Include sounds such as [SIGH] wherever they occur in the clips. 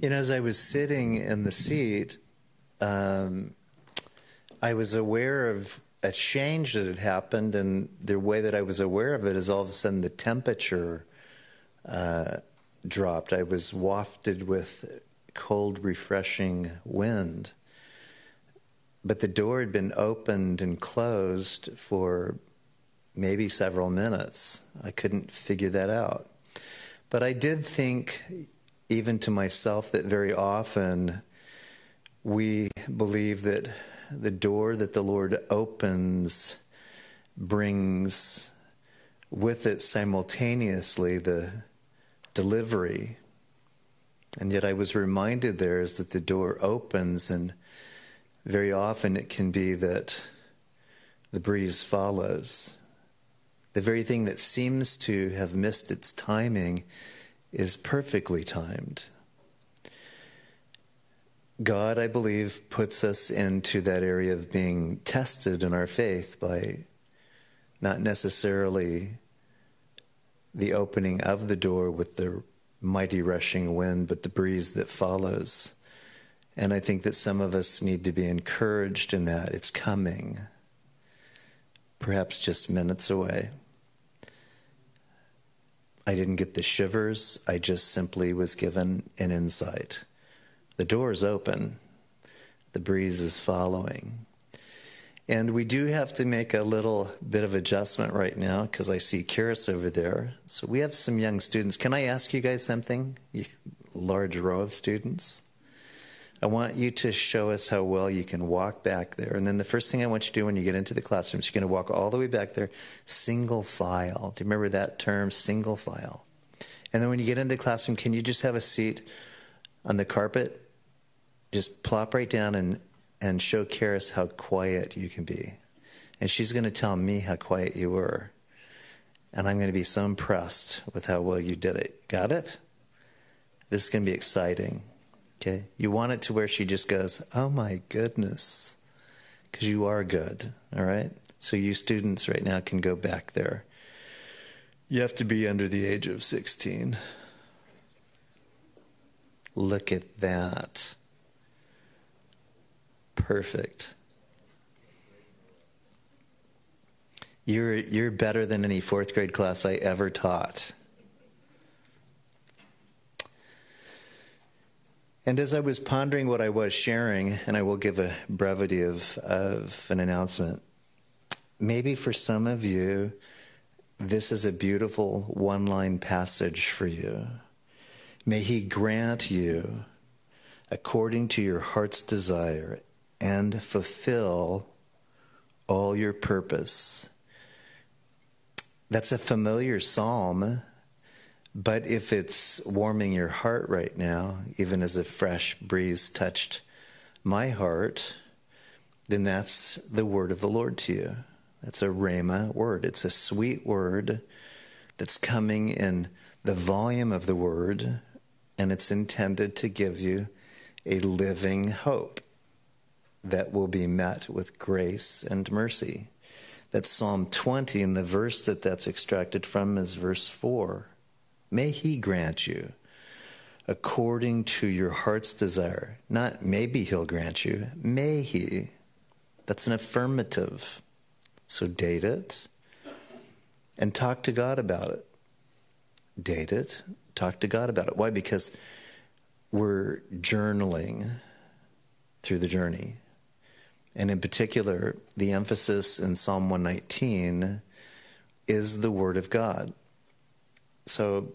You know, as I was sitting in the seat, um, I was aware of a change that had happened, and the way that I was aware of it is all of a sudden the temperature uh, dropped. I was wafted with cold, refreshing wind. But the door had been opened and closed for maybe several minutes. I couldn't figure that out. But I did think, even to myself, that very often we believe that the door that the Lord opens brings with it simultaneously the delivery. And yet I was reminded there is that the door opens, and very often it can be that the breeze follows. The very thing that seems to have missed its timing is perfectly timed. God, I believe, puts us into that area of being tested in our faith by not necessarily the opening of the door with the mighty rushing wind, but the breeze that follows. And I think that some of us need to be encouraged in that. It's coming, perhaps just minutes away. I didn't get the shivers, I just simply was given an insight. The door is open, the breeze is following. And we do have to make a little bit of adjustment right now because I see Karis over there. So we have some young students. Can I ask you guys something? You [LAUGHS] large row of students. I want you to show us how well you can walk back there. And then the first thing I want you to do when you get into the classroom is you're going to walk all the way back there, single file. Do you remember that term, single file? And then when you get into the classroom, can you just have a seat on the carpet? Just plop right down and, and show Karis how quiet you can be. And she's going to tell me how quiet you were. And I'm going to be so impressed with how well you did it. Got it? This is going to be exciting. Okay? You want it to where she just goes, oh my goodness. Because you are good. All right? So you students right now can go back there. You have to be under the age of 16. Look at that. Perfect. You're, you're better than any fourth grade class I ever taught. And as I was pondering what I was sharing, and I will give a brevity of, of an announcement, maybe for some of you, this is a beautiful one line passage for you. May He grant you, according to your heart's desire, and fulfill all your purpose. That's a familiar psalm but if it's warming your heart right now, even as a fresh breeze touched my heart, then that's the word of the Lord to you. That's a Rhema word. It's a sweet word that's coming in the volume of the word, and it's intended to give you a living hope that will be met with grace and mercy. That's Psalm 20, and the verse that that's extracted from is verse 4. May He grant you according to your heart's desire. Not maybe He'll grant you, may He. That's an affirmative. So date it and talk to God about it. Date it, talk to God about it. Why? Because we're journaling through the journey. And in particular, the emphasis in Psalm 119 is the Word of God. So,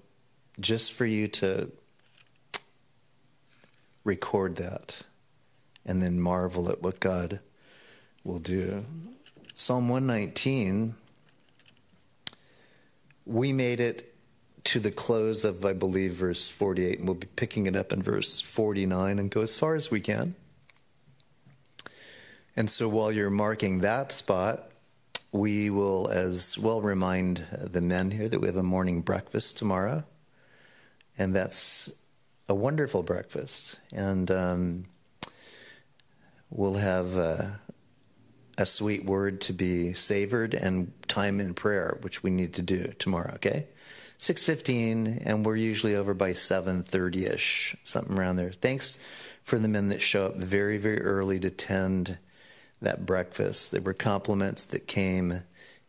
just for you to record that and then marvel at what God will do. Psalm 119, we made it to the close of, I believe, verse 48, and we'll be picking it up in verse 49 and go as far as we can. And so while you're marking that spot, we will as well remind the men here that we have a morning breakfast tomorrow. And that's a wonderful breakfast. And um, we'll have a sweet word to be savored and time in prayer, which we need to do tomorrow, okay? 6.15 and we're usually over by 7.30ish something around there thanks for the men that show up very very early to tend that breakfast there were compliments that came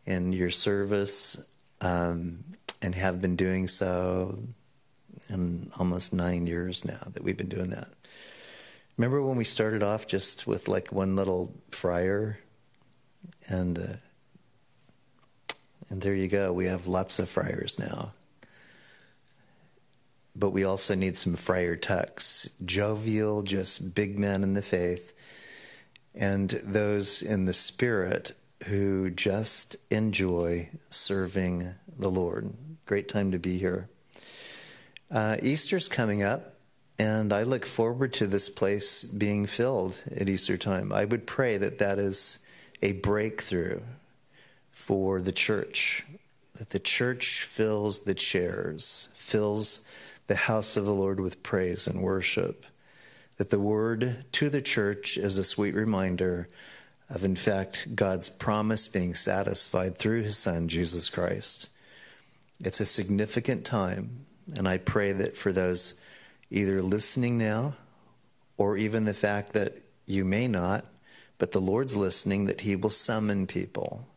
in your service um, and have been doing so in almost nine years now that we've been doing that. Remember when we started off just with like one little fryer? And uh, and there you go we have lots of fryers now. But we also need some friar tucks, jovial, just big men in the faith, and those in the spirit who just enjoy serving the Lord. Great time to be here. Uh, Easter's coming up, and I look forward to this place being filled at Easter time. I would pray that that is a breakthrough for the church, that the church fills the chairs, fills the house of the Lord with praise and worship. That the word to the church is a sweet reminder of, in fact, God's promise being satisfied through his Son, Jesus Christ. It's a significant time, and I pray that for those either listening now or even the fact that you may not, but the Lord's listening, that he will summon people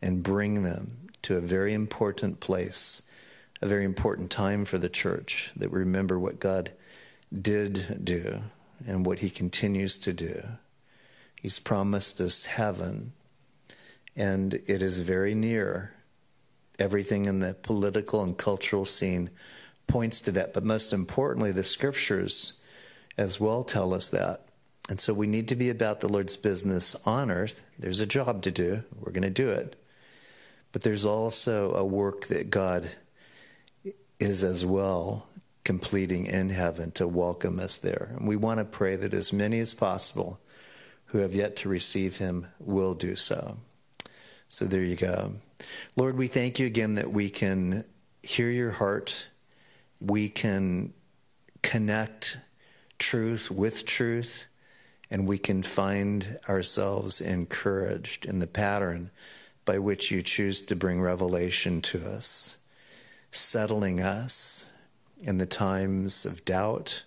and bring them to a very important place a very important time for the church that we remember what God did do and what he continues to do. He's promised us heaven, and it is very near. Everything in the political and cultural scene points to that, but most importantly, the scriptures as well tell us that. And so we need to be about the Lord's business on earth. There's a job to do, we're going to do it. But there's also a work that God is as well completing in heaven to welcome us there. And we want to pray that as many as possible who have yet to receive him will do so. So there you go. Lord, we thank you again that we can hear your heart. We can connect truth with truth, and we can find ourselves encouraged in the pattern by which you choose to bring revelation to us settling us in the times of doubt,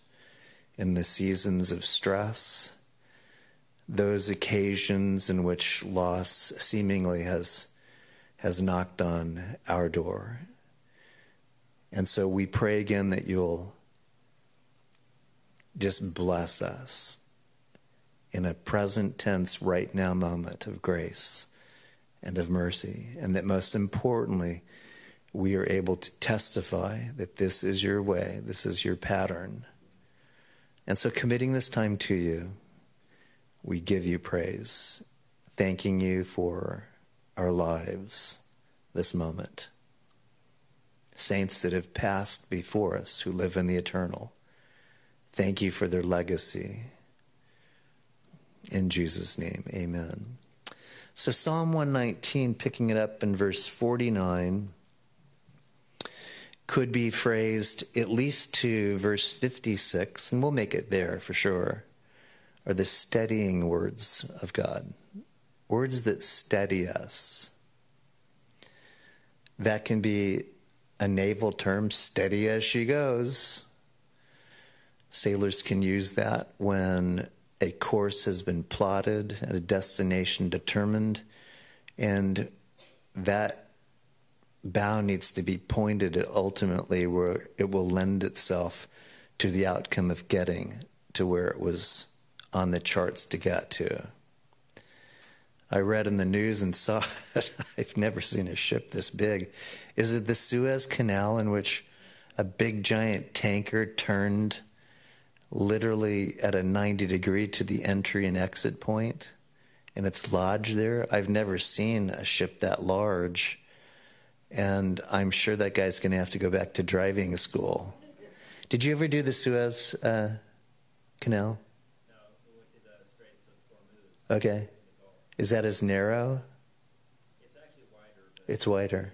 in the seasons of stress, those occasions in which loss seemingly has, has knocked on our door. And so we pray again that you'll just bless us in a present tense, right now moment of grace and of mercy. And that most importantly, we are able to testify that this is your way, this is your pattern. And so, committing this time to you, we give you praise, thanking you for our lives this moment. Saints that have passed before us who live in the eternal, thank you for their legacy. In Jesus' name, amen. So, Psalm 119, picking it up in verse 49 could be phrased at least to verse 56, and we'll make it there for sure, are the steadying words of God. Words that steady us. That can be a naval term, steady as she goes. Sailors can use that when a course has been plotted and a destination determined, and that bow needs to be pointed at ultimately where it will lend itself to the outcome of getting to where it was on the charts to get to. I read in the news and saw it. [LAUGHS] I've never seen a ship this big. Is it the Suez Canal in which a big giant tanker turned literally at a 90 degree to the entry and exit point and it's lodged there? I've never seen a ship that large and I'm sure that guy's going to have to go back to driving school. Did you ever do the Suez uh, Canal? No, we went to the Straits of Hormuz. Okay. Is that as narrow? It's actually wider. It's wider.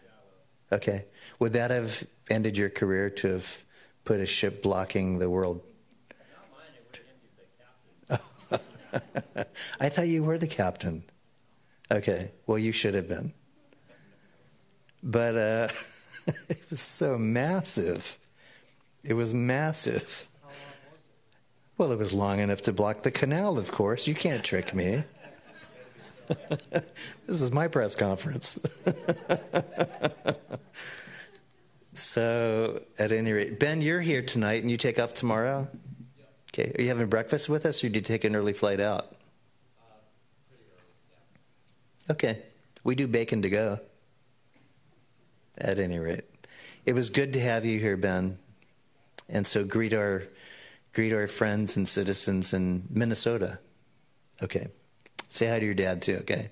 Okay. Would that have ended your career to have put a ship blocking the world? Not mine. It would have ended the captain. [LAUGHS] I thought you were the captain. Okay. Well, you should have been. But uh, [LAUGHS] it was so massive. It was massive. Well, it was long enough to block the canal, of course. You can't trick me. [LAUGHS] this is my press conference. [LAUGHS] so, at any rate, Ben, you're here tonight and you take off tomorrow? Okay. Are you having breakfast with us or do you take an early flight out? Okay. We do bacon to go. At any rate, it was good to have you here, Ben. And so greet our greet our friends and citizens in Minnesota. Okay. Say hi to your dad too, okay?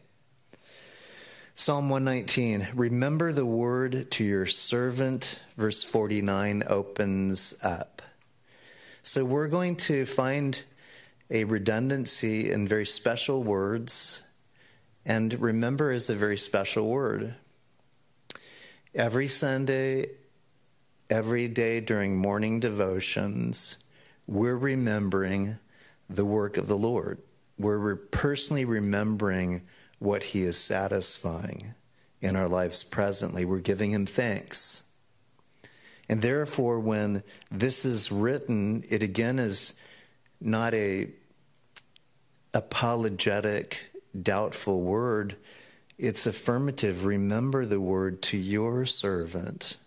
Psalm 119. Remember the word to your servant, verse 49 opens up. So we're going to find a redundancy in very special words, and remember is a very special word. Every Sunday, every day during morning devotions, we're remembering the work of the Lord. We're personally remembering what He is satisfying in our lives presently. We're giving Him thanks. And therefore, when this is written, it again is not a apologetic, doubtful word. It's affirmative. Remember the word to your servant.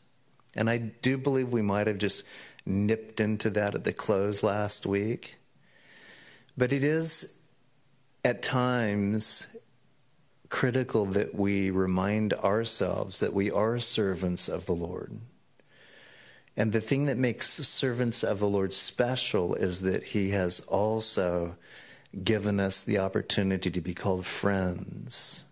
And I do believe we might have just nipped into that at the close last week. But it is at times critical that we remind ourselves that we are servants of the Lord. And the thing that makes servants of the Lord special is that He has also given us the opportunity to be called friends.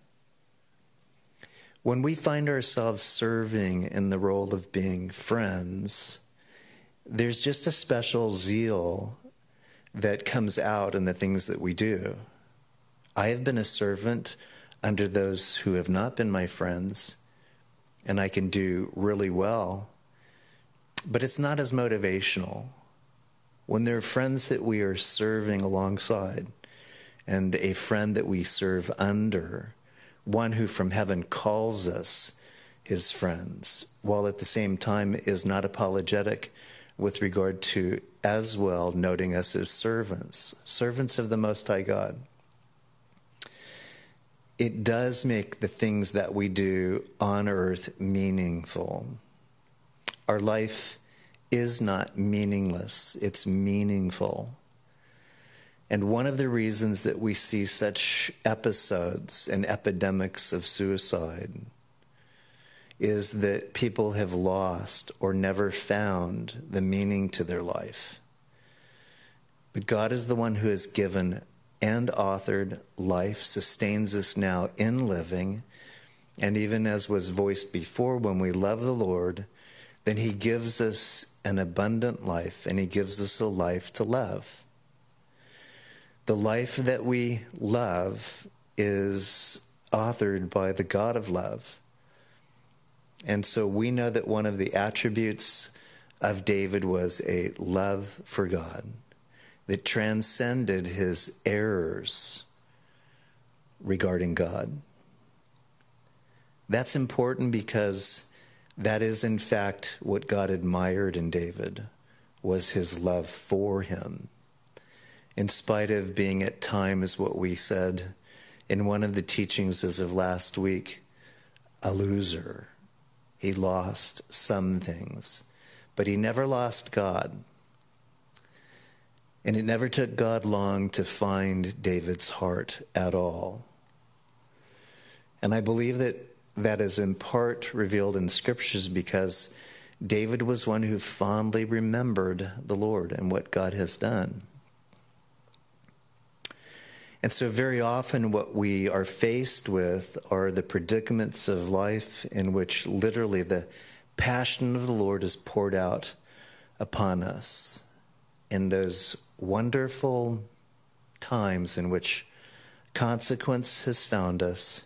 When we find ourselves serving in the role of being friends, there's just a special zeal that comes out in the things that we do. I have been a servant under those who have not been my friends, and I can do really well but it's not as motivational. When there are friends that we are serving alongside and a friend that we serve under, one who from heaven calls us his friends, while at the same time is not apologetic with regard to as well noting us as servants, servants of the Most High God. It does make the things that we do on earth meaningful. Our life is not meaningless, it's meaningful. And one of the reasons that we see such episodes and epidemics of suicide is that people have lost or never found the meaning to their life. But God is the one who has given and authored life, sustains us now in living. And even as was voiced before, when we love the Lord, then He gives us an abundant life and He gives us a life to love. The life that we love is authored by the God of love. And so we know that one of the attributes of David was a love for God that transcended his errors regarding God. That's important because that is, in fact, what God admired in David was his love for him. In spite of being at times what we said in one of the teachings as of last week, a loser. He lost some things, but he never lost God. And it never took God long to find David's heart at all. And I believe that that is in part revealed in scriptures because David was one who fondly remembered the Lord and what God has done. And so, very often, what we are faced with are the predicaments of life in which literally the passion of the Lord is poured out upon us in those wonderful times in which consequence has found us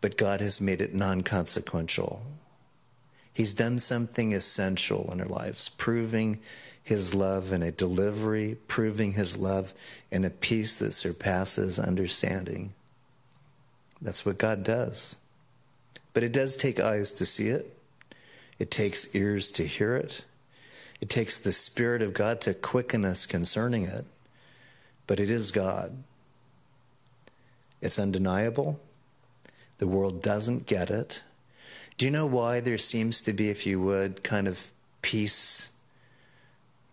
but God has made it non consequential. He's done something essential in our lives, proving his love in a delivery, proving his love in a peace that surpasses understanding. That's what God does. But it does take eyes to see it. It takes ears to hear it. It takes the Spirit of God to quicken us concerning it. But it is God. It's undeniable. The world doesn't get it. Do you know why there seems to be, if you would, kind of peace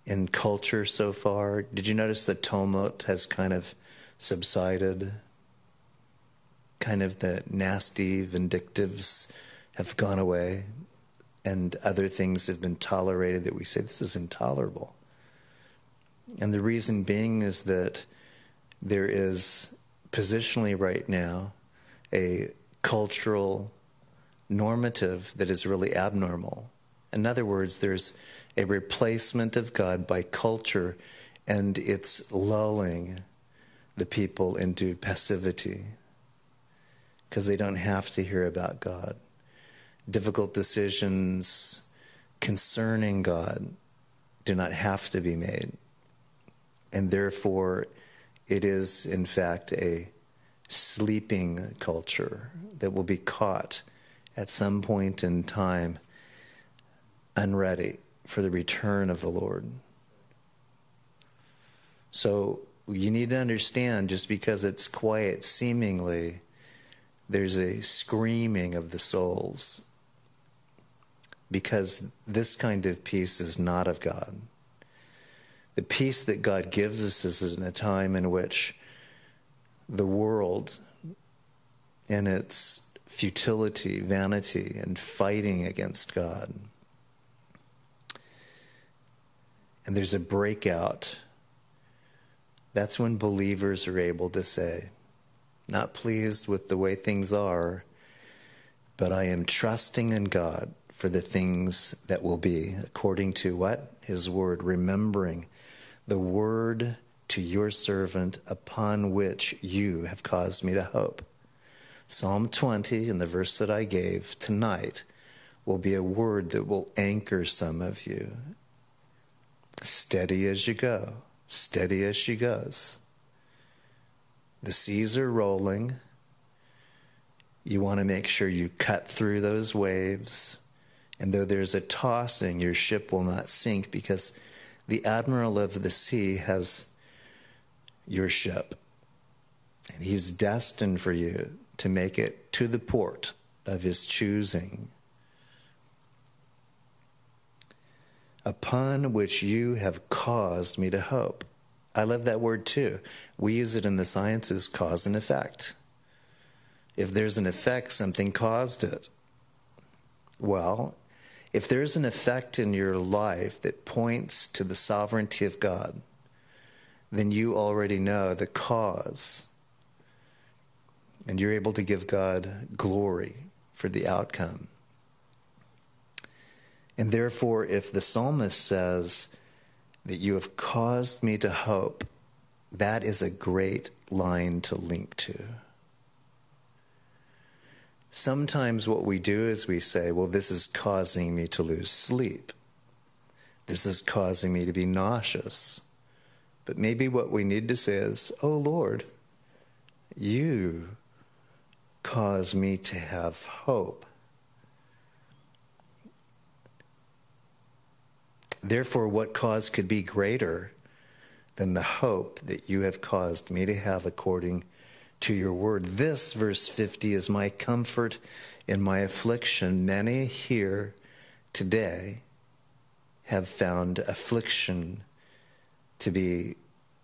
in culture so far? Did you notice the tumult has kind of subsided? Kind of the nasty vindictives have gone away, and other things have been tolerated that we say this is intolerable. And the reason being is that there is positionally right now a cultural normative that is really abnormal. In other words, there's a replacement of God by culture, and it's lulling the people into passivity because they don't have to hear about God. Difficult decisions concerning God do not have to be made. And therefore, it is, in fact, a sleeping culture that will be caught at some point in time unready for the return of the Lord. So you need to understand just because it's quiet seemingly, there's a screaming of the souls. Because this kind of peace is not of God. The peace that God gives us is in a time in which the world in its futility, vanity, and fighting against God. And there's a breakout. That's when believers are able to say, Not pleased with the way things are, but I am trusting in God for the things that will be, according to what? His word, remembering the word to your servant upon which you have caused me to hope. Psalm 20, in the verse that I gave tonight, will be a word that will anchor some of you. Steady as you go, steady as she goes. The seas are rolling. You want to make sure you cut through those waves. And though there's a tossing, your ship will not sink because the admiral of the sea has your ship. And he's destined for you to make it to the port of his choosing, upon which you have caused me to hope. I love that word too. We use it in the sciences cause and effect. If there's an effect, something caused it. Well, if there's an effect in your life that points to the sovereignty of God, then you already know the cause. And you're able to give God glory for the outcome. And therefore, if the psalmist says that you have caused me to hope, that is a great line to link to. Sometimes what we do is we say, well, this is causing me to lose sleep. This is causing me to be nauseous. But maybe what we need to say is, Oh Lord, you cause me to have hope. Therefore, what cause could be greater than the hope that you have caused me to have according to your word? This, verse 50, is my comfort in my affliction. Many here today have found affliction to be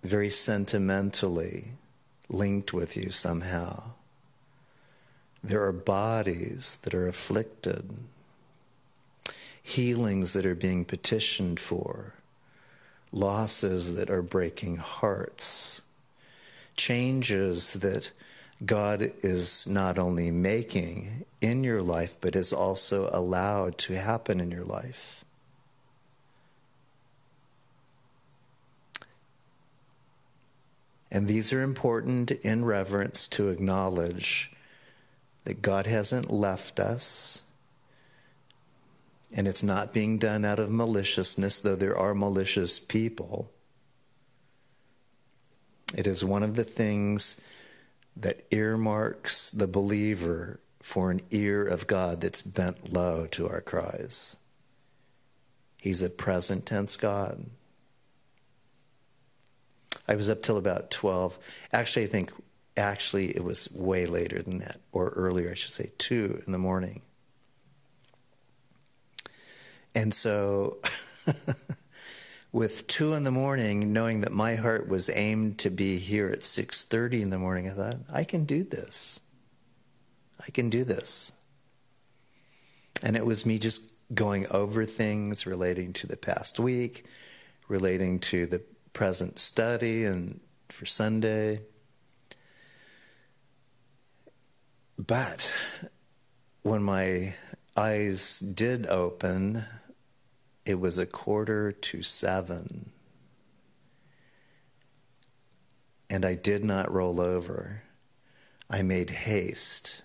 very sentimentally linked with you somehow. There are bodies that are afflicted, healings that are being petitioned for, losses that are breaking hearts, changes that God is not only making in your life, but is also allowed to happen in your life. And these are important in reverence to acknowledge that God hasn't left us. And it's not being done out of maliciousness, though there are malicious people. It is one of the things that earmarks the believer for an ear of God that's bent low to our cries. He's a present tense God. I was up till about 12. Actually, I think actually it was way later than that, or earlier, I should say, 2 in the morning. And so, [LAUGHS] with 2 in the morning, knowing that my heart was aimed to be here at 6.30 in the morning, I thought, I can do this. I can do this. And it was me just going over things relating to the past week, relating to the present study and for Sunday. But when my eyes did open, it was a quarter to seven. And I did not roll over. I made haste,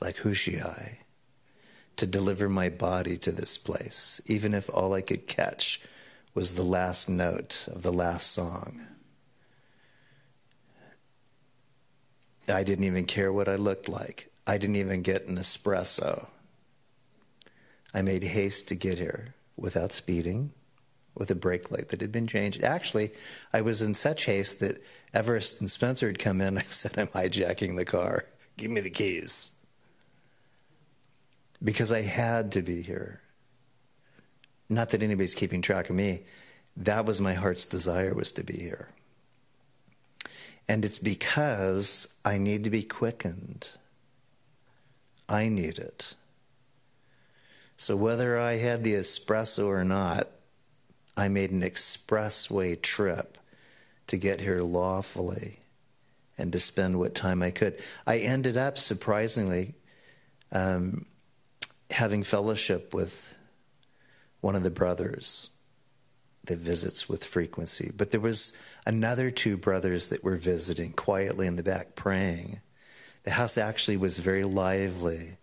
like Hushai, to deliver my body to this place, even if all I could catch was the last note of the last song. I didn't even care what I looked like. I didn't even get an espresso. I made haste to get here without speeding, with a brake light that had been changed. Actually, I was in such haste that Everest and Spencer had come in. [LAUGHS] I said, I'm hijacking the car. Give me the keys. Because I had to be here. Not that anybody's keeping track of me. That was my heart's desire was to be here. And it's because I need to be quickened. I need it. So whether I had the espresso or not, I made an expressway trip to get here lawfully and to spend what time I could. I ended up surprisingly um, having fellowship with one of the brothers that visits with frequency. But there was another two brothers that were visiting quietly in the back praying. The house actually was very lively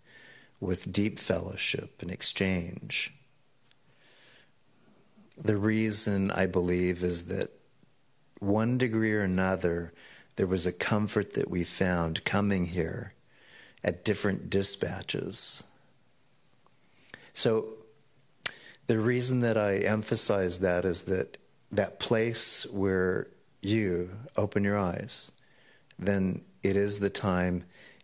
with deep fellowship and exchange. The reason I believe is that one degree or another, there was a comfort that we found coming here at different dispatches. So the reason that I emphasize that is that that place where you open your eyes, then it is the time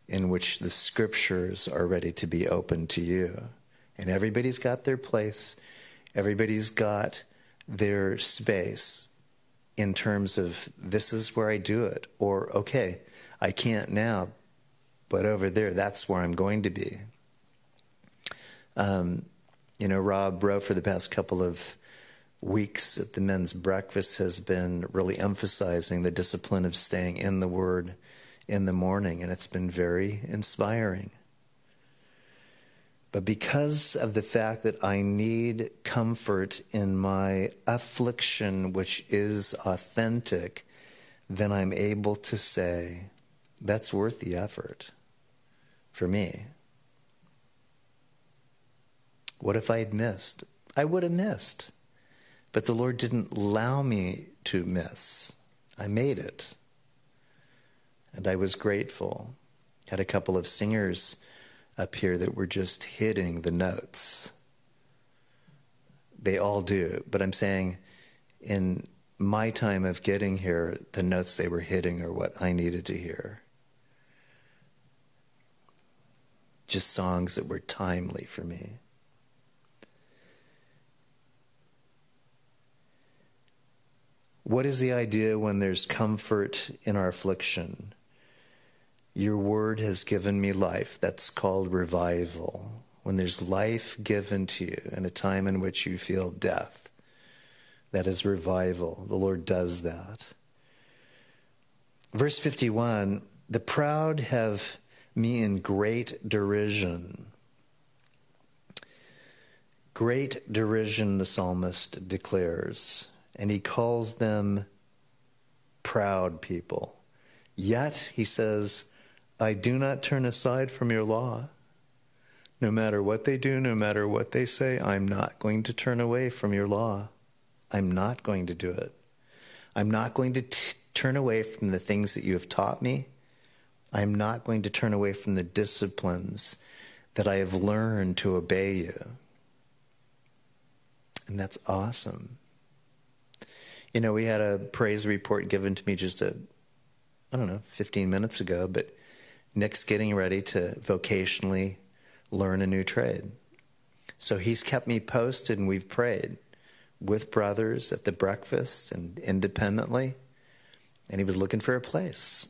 in which the scriptures are ready to be opened to you. And everybody's got their place, everybody's got their space in terms of this is where I do it, or okay, I can't now, but over there, that's where I'm going to be. Um, you know, Rob Rowe for the past couple of weeks at the men's breakfast has been really emphasizing the discipline of staying in the Word in the morning, and it's been very inspiring. But because of the fact that I need comfort in my affliction, which is authentic, then I'm able to say, that's worth the effort for me. What if I had missed? I would have missed. But the Lord didn't allow me to miss. I made it. And I was grateful. Had a couple of singers up here that were just hitting the notes. They all do. But I'm saying in my time of getting here, the notes they were hitting are what I needed to hear. Just songs that were timely for me. What is the idea when there's comfort in our affliction? Your word has given me life. That's called revival. When there's life given to you in a time in which you feel death, that is revival. The Lord does that. Verse 51 The proud have me in great derision. Great derision, the psalmist declares and he calls them proud people. Yet, he says, I do not turn aside from your law. No matter what they do, no matter what they say, I'm not going to turn away from your law. I'm not going to do it. I'm not going to t- turn away from the things that you have taught me. I'm not going to turn away from the disciplines that I have learned to obey you. And that's awesome. You know, we had a praise report given to me just a, I don't know, 15 minutes ago, but Nick's getting ready to vocationally learn a new trade. So he's kept me posted and we've prayed with brothers at the breakfast and independently. And he was looking for a place.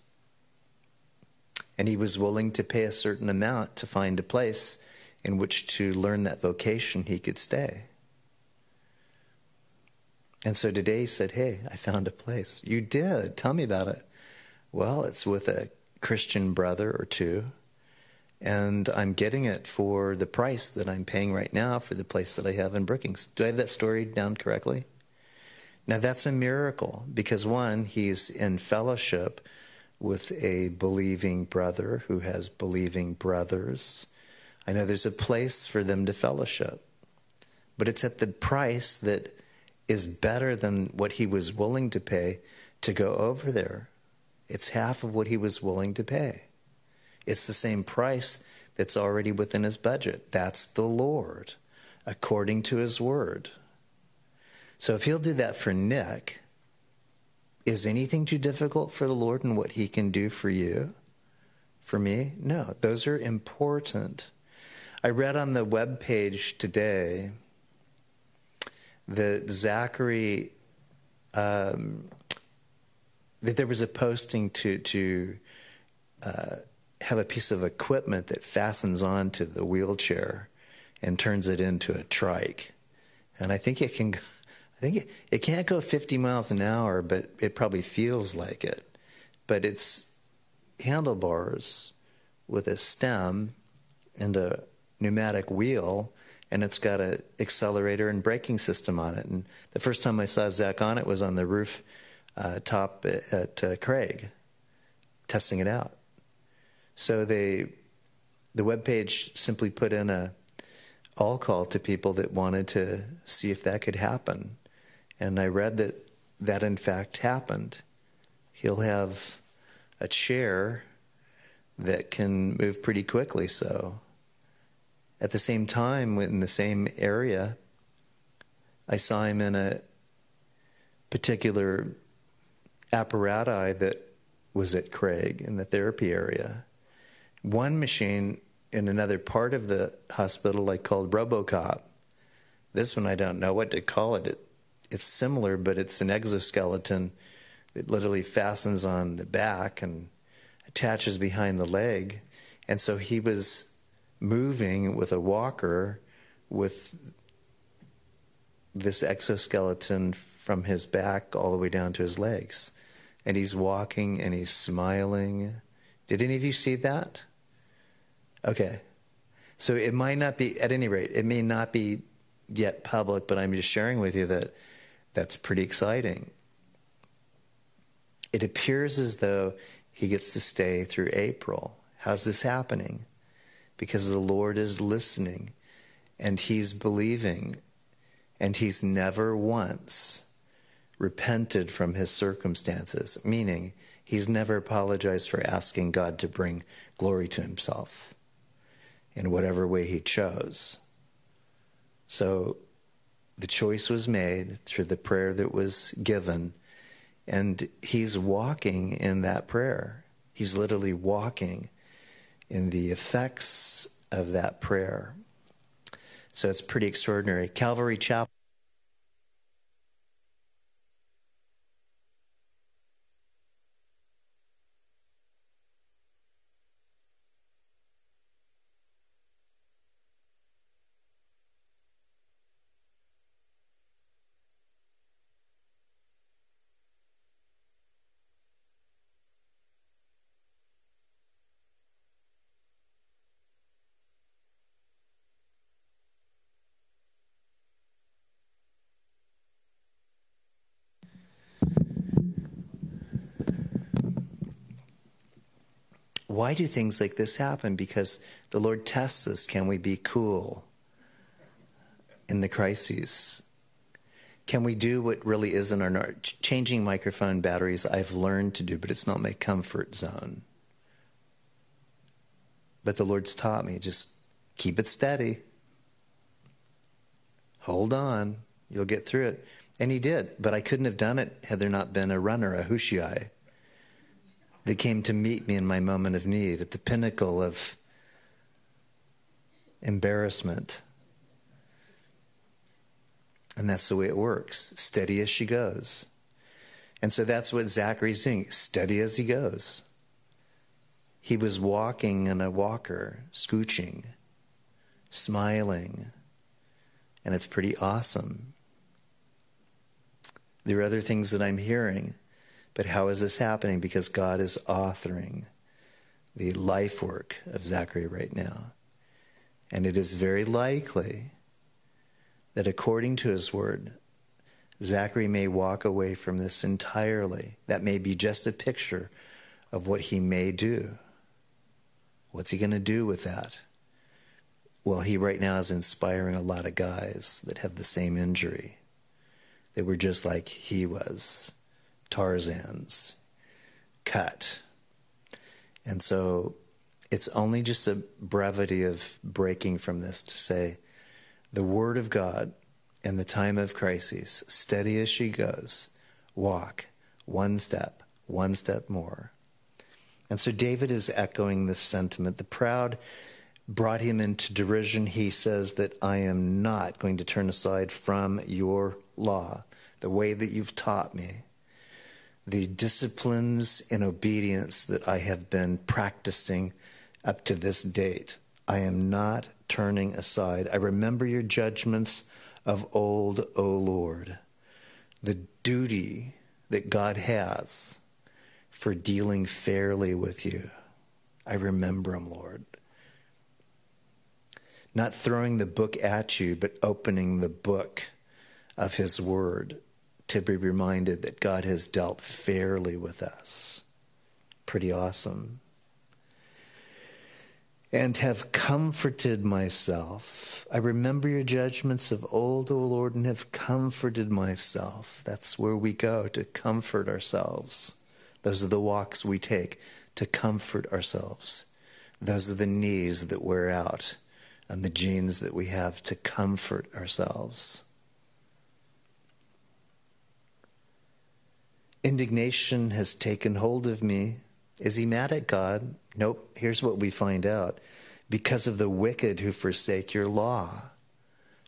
And he was willing to pay a certain amount to find a place in which to learn that vocation he could stay. And so today he said, Hey, I found a place. You did. Tell me about it. Well, it's with a Christian brother or two. And I'm getting it for the price that I'm paying right now for the place that I have in Brookings. Do I have that story down correctly? Now, that's a miracle because one, he's in fellowship with a believing brother who has believing brothers. I know there's a place for them to fellowship, but it's at the price that is better than what he was willing to pay to go over there. It's half of what he was willing to pay. It's the same price that's already within his budget. That's the Lord, according to his word. So if he'll do that for Nick, is anything too difficult for the Lord and what he can do for you? For me? No, those are important. I read on the web page today that Zachary um, that there was a posting to to uh, have a piece of equipment that fastens onto the wheelchair and turns it into a trike, and I think it can. I think it, it can't go 50 miles an hour, but it probably feels like it. But it's handlebars with a stem and a pneumatic wheel, and it's got an accelerator and braking system on it. And the first time I saw Zach on it was on the roof uh, top at uh, Craig, testing it out. So they, the web page simply put in a all call to people that wanted to see if that could happen, and I read that that in fact happened. He'll have a chair that can move pretty quickly. So, at the same time, in the same area, I saw him in a particular apparatus that was at Craig in the therapy area. One machine in another part of the hospital I called Robocop. This one I don't know what to call it. it it's similar, but it's an exoskeleton. It literally fastens on the back and attaches behind the leg. And so he was moving with a walker with this exoskeleton from his back all the way down to his legs and he's walking and he's smiling. Did any of you see that? Okay. So it might not be, at any rate, it may not be yet public, but I'm just sharing with you that that's pretty exciting. It appears as though he gets to stay through April. How's this happening? Because the Lord is listening and he's believing and he's never once repented from his circumstances, meaning he's never apologized for asking God to bring glory to himself in whatever way he chose. So the choice was made through the prayer that was given, and he's walking in that prayer. He's literally walking in the effects of that prayer. So it's pretty extraordinary. Calvary Chapel. Why do things like this happen? Because the Lord tests us. Can we be cool in the crises? Can we do what really is in our changing microphone batteries? I've learned to do, but it's not my comfort zone. But the Lord's taught me just keep it steady. Hold on. You'll get through it. And he did. But I couldn't have done it had there not been a runner, a Hushai, that came to meet me in my moment of need at the pinnacle of embarrassment. And that's the way it works. Steady as she goes. And so that's what Zachary's doing, steady as he goes. He was walking in a walker, scooching, smiling, and it's pretty awesome. There are other things that I'm hearing, but how is this happening? Because God is authoring the life work of Zachary right now. And it is very likely that according to his word, Zachary may walk away from this entirely. That may be just a picture of what he may do. What's he going to do with that? Well, he right now is inspiring a lot of guys that have the same injury. They were just like he was Tarzan's cut. And so it's only just a brevity of breaking from this to say the Word of God in the time of crises, steady as she goes, walk one step, one step more. And so David is echoing this sentiment. The proud brought him into derision. He says that I am not going to turn aside from your law, the way that you've taught me, the disciplines and obedience that I have been practicing up to this date. I am not turning aside. I remember your judgments of old, O Lord, the duty that God has for dealing fairly with you. I remember them, Lord. Not throwing the book at you, but opening the book of His Word to be reminded that God has dealt fairly with us. Pretty awesome and have comforted myself. I remember your judgments of old, O Lord, and have comforted myself. That's where we go to comfort ourselves. Those are the walks we take to comfort ourselves. Those are the knees that wear out and the jeans that we have to comfort ourselves. Indignation has taken hold of me. Is he mad at God? Nope. Here's what we find out because of the wicked who forsake your law.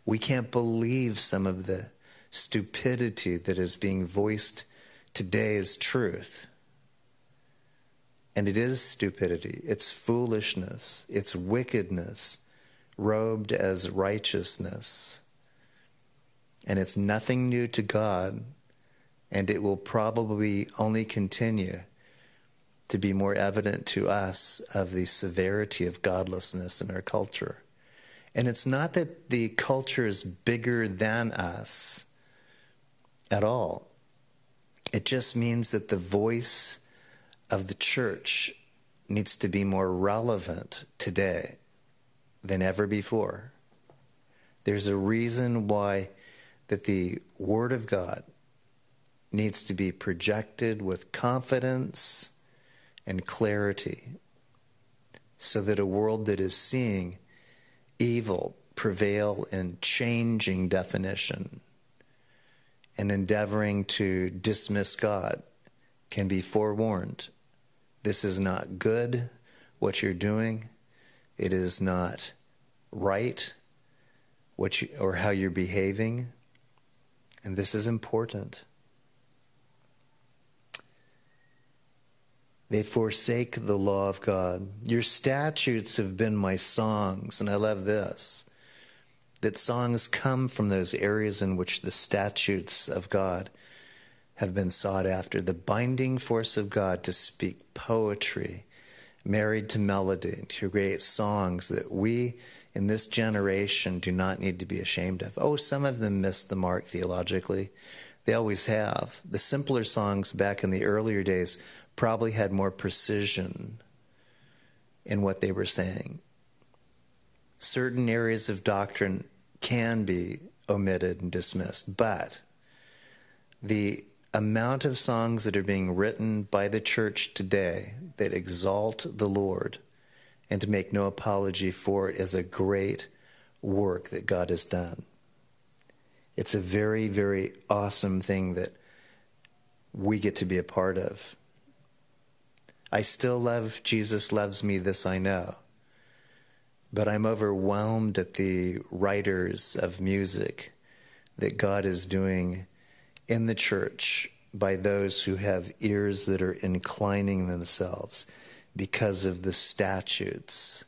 We can't believe some of the stupidity that is being voiced today as truth. And it is stupidity, it's foolishness, it's wickedness robed as righteousness. And it's nothing new to God, and it will probably only continue to be more evident to us of the severity of godlessness in our culture. And it's not that the culture is bigger than us at all. It just means that the voice of the church needs to be more relevant today than ever before. There's a reason why that the word of God needs to be projected with confidence and clarity so that a world that is seeing evil prevail in changing definition and endeavoring to dismiss God can be forewarned. This is not good, what you're doing. It is not right, what you, or how you're behaving. And this is important. They forsake the law of God. Your statutes have been my songs, and I love this that songs come from those areas in which the statutes of God have been sought after. The binding force of God to speak poetry, married to melody, to create songs that we in this generation do not need to be ashamed of. Oh, some of them missed the mark theologically. They always have. The simpler songs back in the earlier days probably had more precision in what they were saying. Certain areas of doctrine can be omitted and dismissed, but the amount of songs that are being written by the church today that exalt the Lord and to make no apology for it is a great work that God has done. It's a very, very awesome thing that we get to be a part of. I still love Jesus loves me, this I know. But I'm overwhelmed at the writers of music that God is doing in the church by those who have ears that are inclining themselves because of the statutes,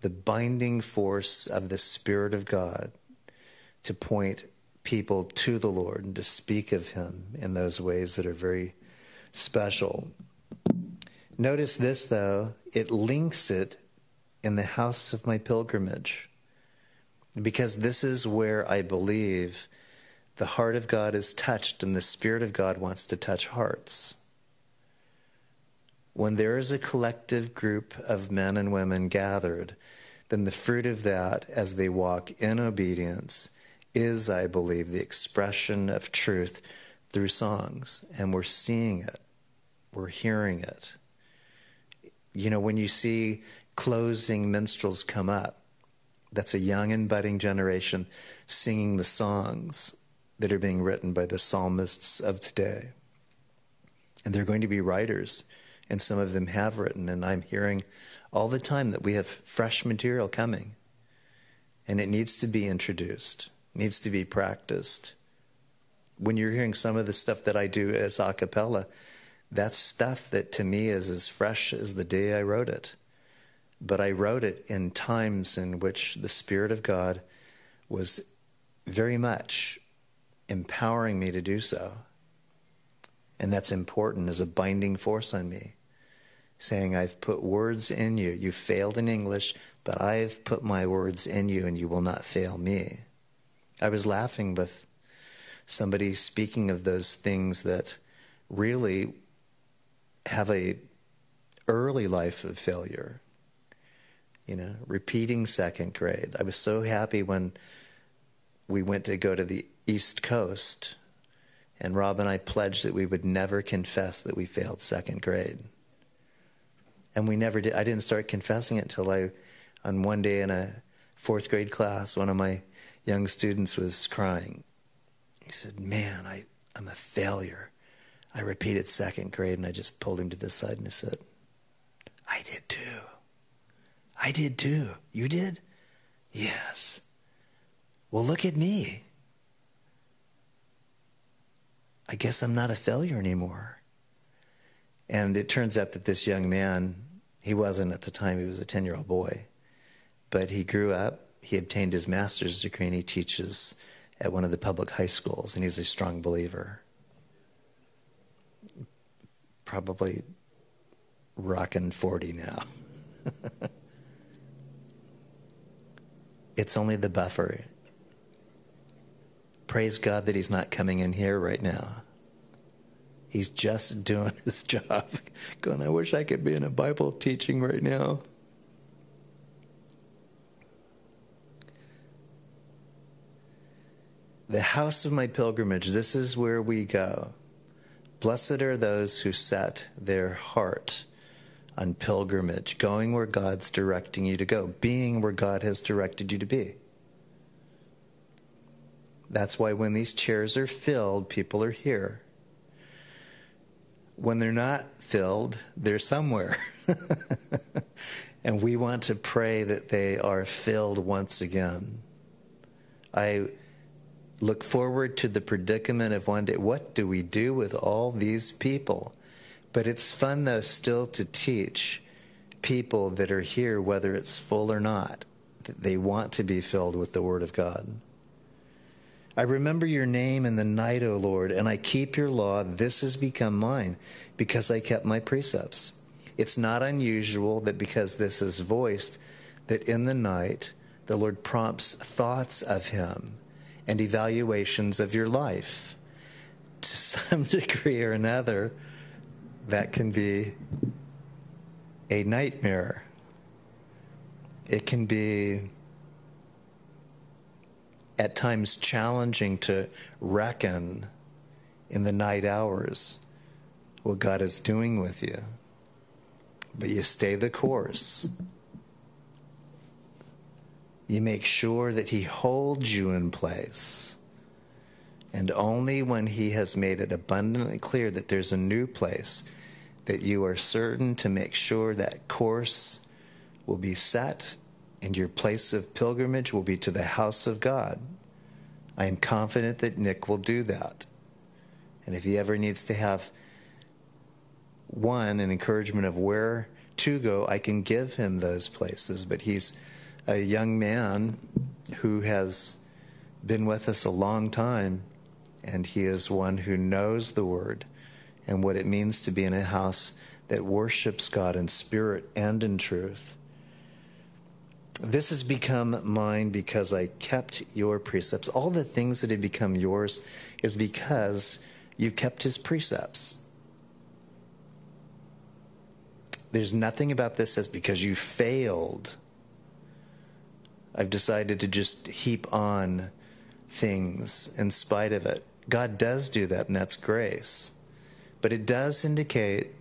the binding force of the Spirit of God to point people to the Lord and to speak of Him in those ways that are very special. Notice this, though, it links it in the house of my pilgrimage. Because this is where I believe the heart of God is touched and the Spirit of God wants to touch hearts. When there is a collective group of men and women gathered, then the fruit of that, as they walk in obedience, is, I believe, the expression of truth through songs. And we're seeing it, we're hearing it. You know, when you see closing minstrels come up, that's a young and budding generation singing the songs that are being written by the psalmists of today. And they're going to be writers, and some of them have written, and I'm hearing all the time that we have fresh material coming. And it needs to be introduced, needs to be practiced. When you're hearing some of the stuff that I do as a cappella, that's stuff that to me is as fresh as the day I wrote it. But I wrote it in times in which the Spirit of God was very much empowering me to do so. And that's important as a binding force on me, saying, I've put words in you. You failed in English, but I've put my words in you, and you will not fail me. I was laughing with somebody speaking of those things that really have a early life of failure. You know, repeating second grade. I was so happy when we went to go to the East Coast, and Rob and I pledged that we would never confess that we failed second grade. And we never did. I didn't start confessing it until I, on one day in a fourth grade class, one of my young students was crying. He said, Man, I, I'm a failure. I repeated second grade, and I just pulled him to the side and I said, I did too. I did too. You did? Yes. Well, look at me. I guess I'm not a failure anymore. And it turns out that this young man, he wasn't at the time, he was a 10 year old boy, but he grew up, he obtained his master's degree, and he teaches at one of the public high schools, and he's a strong believer. Probably rocking 40 now. [LAUGHS] it's only the buffer praise God that he's not coming in here right now. He's just doing [LAUGHS] his job. Going, I wish I could be in a Bible teaching right now. The house of my pilgrimage, this is where we go. Blessed are those who set their heart on pilgrimage, going where God's directing you to go, being where God has directed you to be. That's why when these chairs are filled, people are here. When they're not filled, they're somewhere. [LAUGHS] and we want to pray that they are filled once again. I look forward to the predicament of one day what do we do with all these people? But it's fun, though, still to teach people that are here, whether it's full or not, that they want to be filled with the Word of God. I remember your name in the night, O Lord, and I keep your law. This has become mine because I kept my precepts. It's not unusual that because this is voiced, that in the night the Lord prompts thoughts of Him and evaluations of your life. To some [LAUGHS] degree or another, that can be a nightmare. It can be at times challenging to reckon in the night hours what God is doing with you. But you stay the course. You make sure that He holds you in place And only when He has made it abundantly clear that there's a new place, that you are certain to make sure that course will be set and your place of pilgrimage will be to the house of God. I am confident that Nick will do that. And if he ever needs to have one, an encouragement of where to go, I can give him those places. But he's a young man who has been with us a long time, and he is one who knows the word and what it means to be in a house that worships God in spirit and in truth. This has become mine because I kept your precepts. All the things that have become yours is because you kept his precepts. There's nothing about this as because you failed. I've decided to just heap on things in spite of it. God does do that, and that's grace. But it does indicate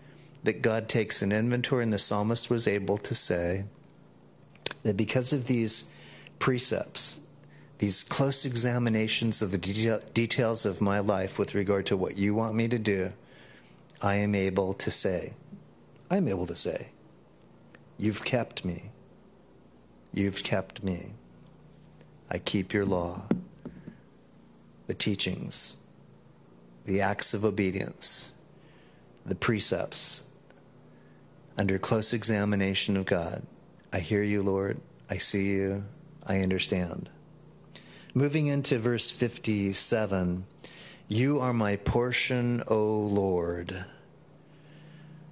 that God takes an inventory, and the psalmist was able to say that because of these precepts, these close examinations of the detail, details of my life with regard to what you want me to do, I am able to say, I am able to say, You've kept me. You've kept me. I keep your law, the teachings, the acts of obedience, the precepts, under close examination of God. I hear you, Lord. I see you. I understand. Moving into verse 57 You are my portion, O Lord.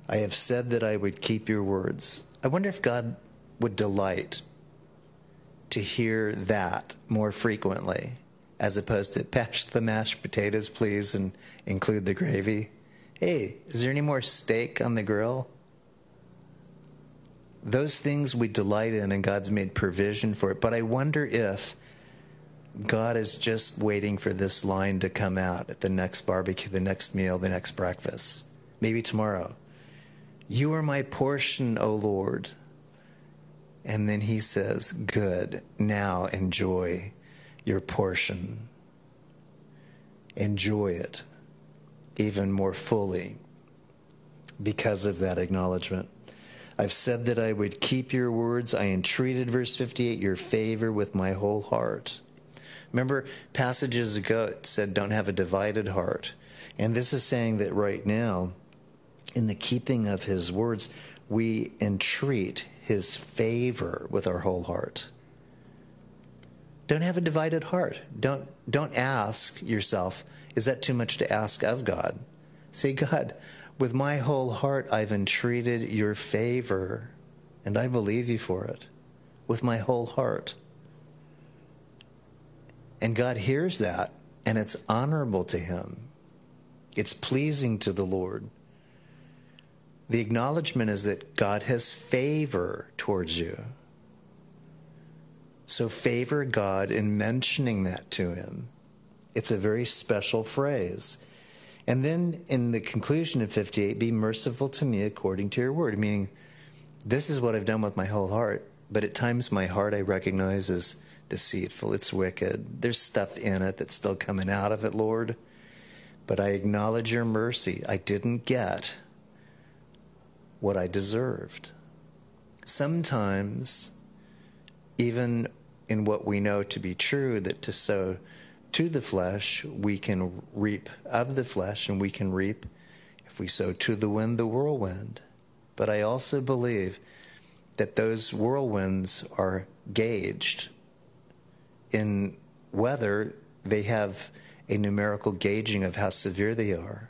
I have said that I would keep your words. I wonder if God would delight to hear that more frequently as opposed to patch the mashed potatoes, please, and include the gravy. Hey, is there any more steak on the grill? Those things we delight in, and God's made provision for it. But I wonder if God is just waiting for this line to come out at the next barbecue, the next meal, the next breakfast, maybe tomorrow. You are my portion, O Lord. And then he says, Good, now enjoy your portion. Enjoy it even more fully because of that acknowledgement. I've said that I would keep your words. I entreated, verse 58, your favor with my whole heart. Remember, passages ago said, don't have a divided heart. And this is saying that right now, in the keeping of his words, we entreat his favor with our whole heart. Don't have a divided heart. Don't, don't ask yourself, is that too much to ask of God? Say, God, with my whole heart I've entreated your favor, and I believe you for it. With my whole heart. And God hears that, and it's honorable to Him. It's pleasing to the Lord. The acknowledgement is that God has favor towards you. So favor God in mentioning that to Him. It's a very special phrase. And then in the conclusion of 58, be merciful to me according to your word, meaning this is what I've done with my whole heart, but at times my heart I recognize is deceitful, it's wicked. There's stuff in it that's still coming out of it, Lord. But I acknowledge your mercy. I didn't get what I deserved. Sometimes, even in what we know to be true, that to sow to the flesh, we can reap of the flesh, and we can reap, if we sow to the wind, the whirlwind. But I also believe that those whirlwinds are gauged in whether they have a numerical gauging of how severe they are.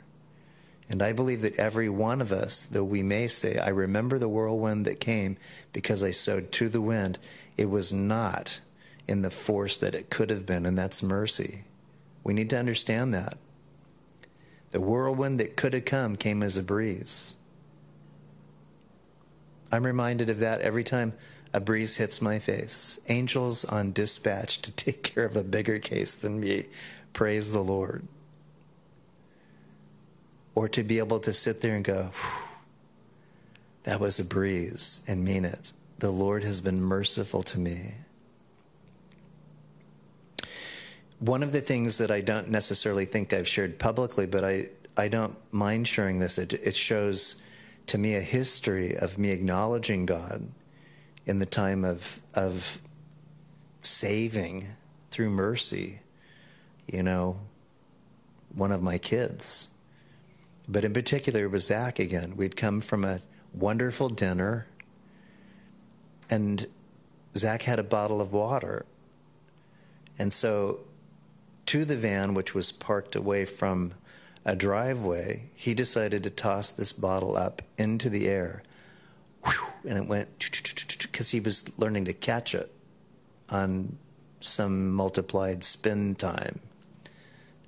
And I believe that every one of us, though we may say, I remember the whirlwind that came because I sowed to the wind, it was not in the force that it could have been, and that's mercy. We need to understand that. The whirlwind that could have come came as a breeze. I'm reminded of that every time a breeze hits my face. Angels on dispatch to take care of a bigger case than me. Praise the Lord. Or to be able to sit there and go, that was a breeze, and mean it. The Lord has been merciful to me. one of the things that I don't necessarily think I've shared publicly, but I, I don't mind sharing this, it, it shows to me a history of me acknowledging God in the time of, of saving through mercy, you know, one of my kids. But in particular, it was Zach again. We'd come from a wonderful dinner, and Zach had a bottle of water. And so, to the van, which was parked away from a driveway, he decided to toss this bottle up into the air. And it went because he was learning to catch it on some multiplied spin time.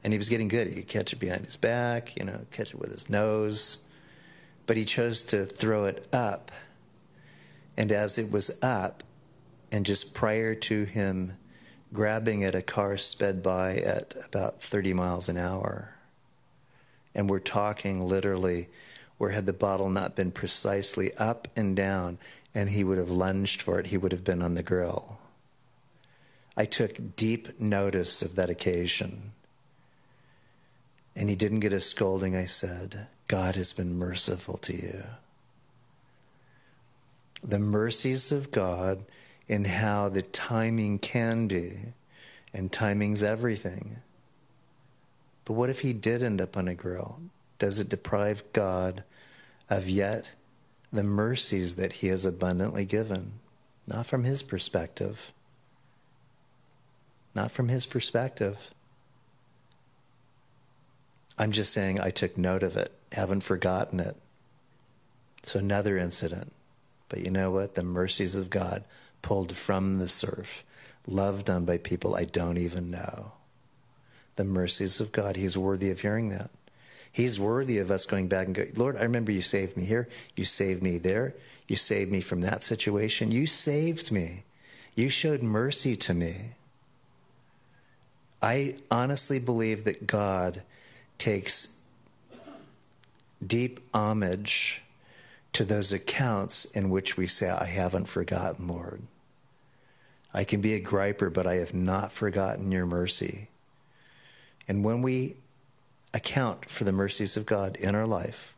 And he was getting good. He could catch it behind his back, you know, catch it with his nose. But he chose to throw it up. And as it was up, and just prior to him grabbing it, a car sped by at about 30 miles an hour. And we're talking literally where had the bottle not been precisely up and down and he would have lunged for it, he would have been on the grill. I took deep notice of that occasion. And he didn't get a scolding. I said, God has been merciful to you. The mercies of God in how the timing can be, and timing's everything. But what if he did end up on a grill? Does it deprive God of yet the mercies that he has abundantly given? Not from his perspective. Not from his perspective. I'm just saying I took note of it, haven't forgotten it. So, another incident. But you know what? The mercies of God pulled from the surf, love done by people I don't even know. The mercies of God. He's worthy of hearing that. He's worthy of us going back and going, Lord, I remember you saved me here. You saved me there. You saved me from that situation. You saved me. You showed mercy to me. I honestly believe that God takes deep homage to those accounts in which we say, I haven't forgotten, Lord. I can be a griper, but I have not forgotten your mercy. And when we account for the mercies of God in our life,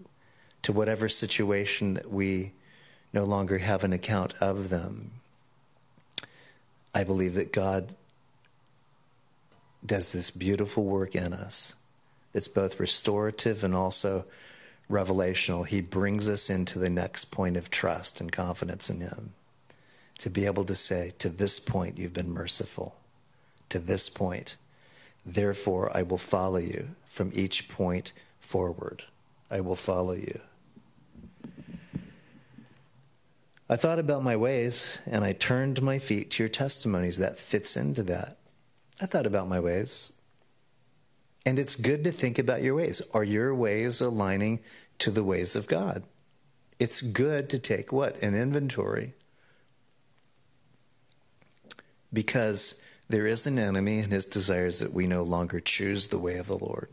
to whatever situation that we no longer have an account of them, I believe that God does this beautiful work in us. It's both restorative and also revelational. He brings us into the next point of trust and confidence in Him to be able to say, To this point, you've been merciful. To this point. Therefore, I will follow you from each point forward. I will follow you. I thought about my ways and I turned my feet to your testimonies. That fits into that. I thought about my ways. And it's good to think about your ways. Are your ways aligning to the ways of God? It's good to take what? An inventory because there is an enemy and his desires that we no longer choose the way of the Lord.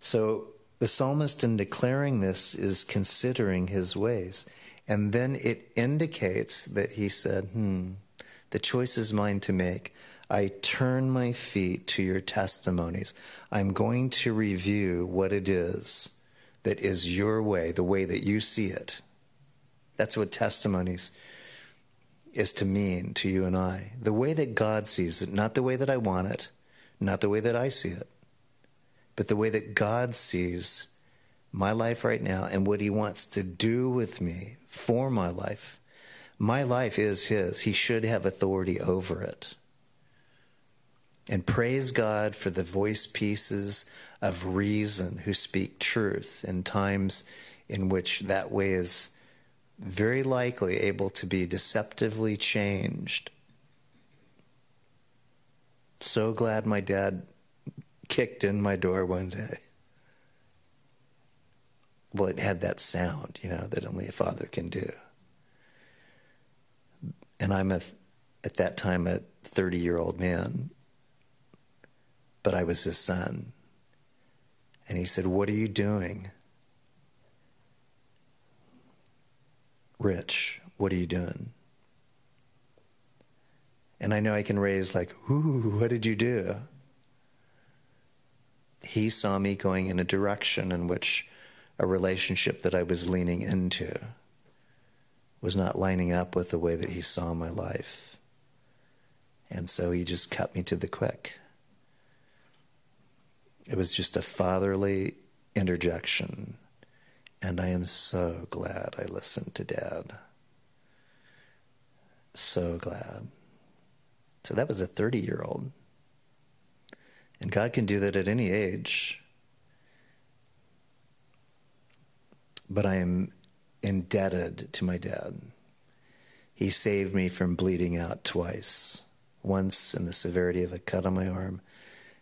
So the psalmist, in declaring this, is considering his ways. And then it indicates that he said, Hmm, the choice is mine to make. I turn my feet to your testimonies. I'm going to review what it is that is your way, the way that you see it. That's what testimonies is to mean to you and I. The way that God sees it, not the way that I want it, not the way that I see it, but the way that God sees my life right now and what He wants to do with me for my life. My life is His. He should have authority over it. And praise God for the voice pieces of reason who speak truth in times in which that way is very likely able to be deceptively changed. So glad my dad kicked in my door one day. Well, it had that sound, you know, that only a father can do. And I'm a, at that time a 30 year old man, but I was his son. And he said, What are you doing? Rich, what are you doing? And I know I can raise, like, ooh, what did you do? He saw me going in a direction in which a relationship that I was leaning into was not lining up with the way that he saw my life. And so he just cut me to the quick. It was just a fatherly interjection. And I am so glad I listened to dad. So glad. So that was a 30 year old. And God can do that at any age. But I am indebted to my dad. He saved me from bleeding out twice once in the severity of a cut on my arm,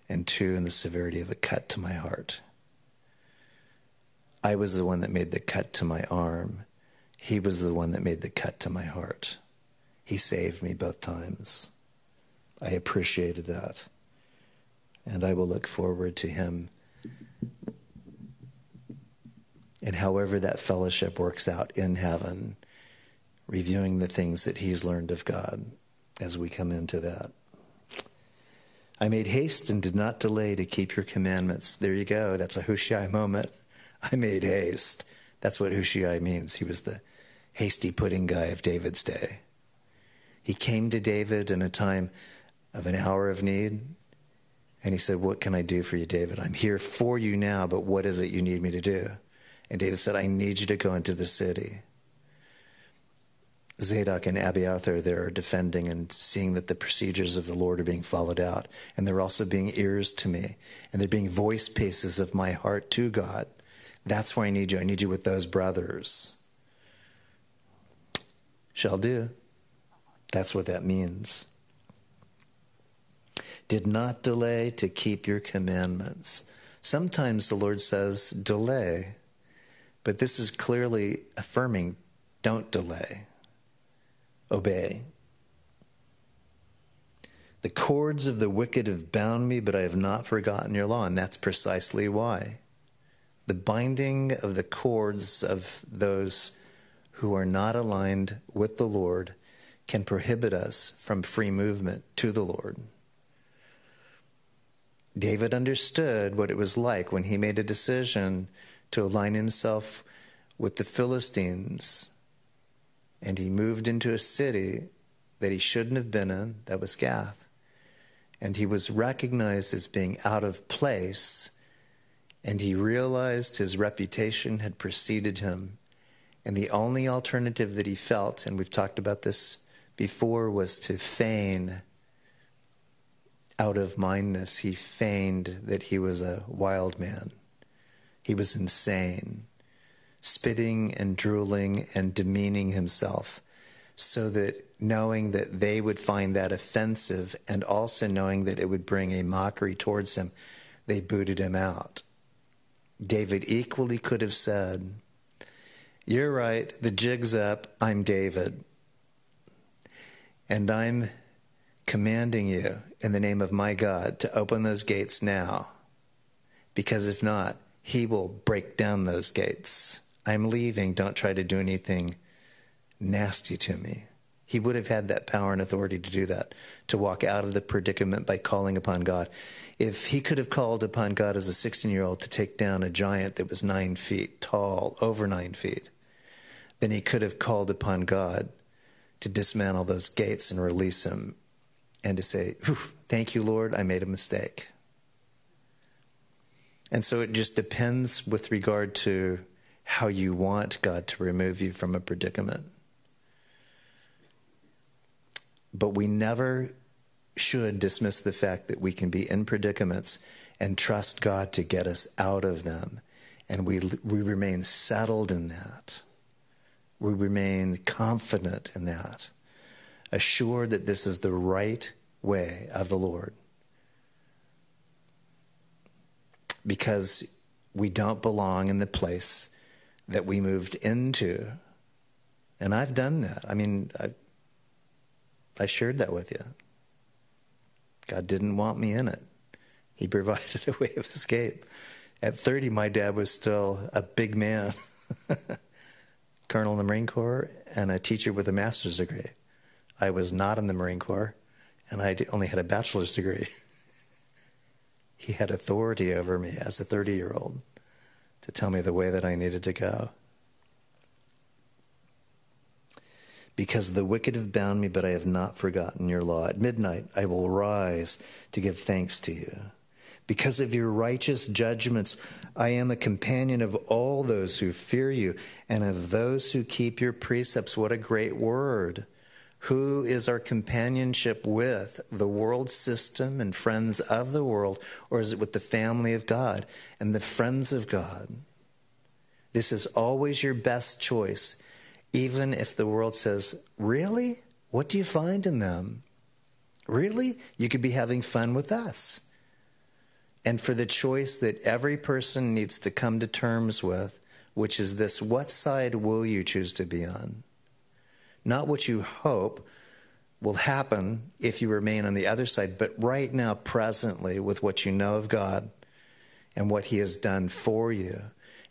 and two in the severity of a cut to my heart. I was the one that made the cut to my arm. He was the one that made the cut to my heart. He saved me both times. I appreciated that. And I will look forward to him. And however that fellowship works out in heaven, reviewing the things that he's learned of God as we come into that. I made haste and did not delay to keep your commandments. There you go. That's a Hushai moment. I made haste. That's what Hushai means. He was the hasty pudding guy of David's day. He came to David in a time of an hour of need, and he said, What can I do for you, David? I'm here for you now, but what is it you need me to do? And David said, I need you to go into the city. Zadok and Abiathar there are defending and seeing that the procedures of the Lord are being followed out. And they're also being ears to me. And they're being voice pieces of my heart to God. That's where I need you. I need you with those brothers. Shall do. That's what that means. Did not delay to keep your commandments. Sometimes the Lord says, delay. But this is clearly affirming, don't delay obey. The cords of the wicked have bound me, but I have not forgotten your law. And that's precisely why. The binding of the cords of those who are not aligned with the Lord can prohibit us from free movement to the Lord. David understood what it was like when he made a decision to align himself with the Philistines and he moved into a city that he shouldn't have been in, that was Gath. And he was recognized as being out of place, and he realized his reputation had preceded him. And the only alternative that he felt, and we've talked about this before, was to feign out of mindness. He feigned that he was a wild man, he was insane spitting and drooling and demeaning himself, so that knowing that they would find that offensive and also knowing that it would bring a mockery towards him, they booted him out. David equally could have said, You're right, the jig's up, I'm David. And I'm commanding you in the name of my God to open those gates now. Because if not, he will break down those gates. I'm leaving. Don't try to do anything nasty to me. He would have had that power and authority to do that, to walk out of the predicament by calling upon God. If he could have called upon God as a 16 year old to take down a giant that was nine feet tall, over nine feet, then he could have called upon God to dismantle those gates and release him and to say, Thank you, Lord, I made a mistake. And so it just depends with regard to how you want God to remove you from a predicament. But we never should dismiss the fact that we can be in predicaments and trust God to get us out of them. And we, we remain settled in that. We remain confident in that, assured that this is the right way of the Lord. Because we don't belong in the place that we moved into. And I've done that. I mean, I, I shared that with you. God didn't want me in it, He [LAUGHS] provided a way of escape. At 30, my dad was still a big man, [LAUGHS] colonel in the Marine Corps, and a teacher with a master's degree. I was not in the Marine Corps. and I only had a bachelor's degree. [LAUGHS] he had authority over me as a 30 year old to tell me the way that I needed to go. Because the wicked have bound me, but I have not forgotten your law. At midnight I will rise to give thanks to you. Because of your righteous judgments, I am a companion of all those who fear you and of those who keep your precepts. What a great word! Who is our companionship with? The world system and friends of the world, or is it with the family of God and the friends of God? This is always your best choice, even if the world says, Really? What do you find in them? Really? You could be having fun with us. And for the choice that every person needs to come to terms with, which is this what side will you choose to be on? Not what you hope will happen if you remain on the other side, but right now, presently, with what you know of God and what He has done for you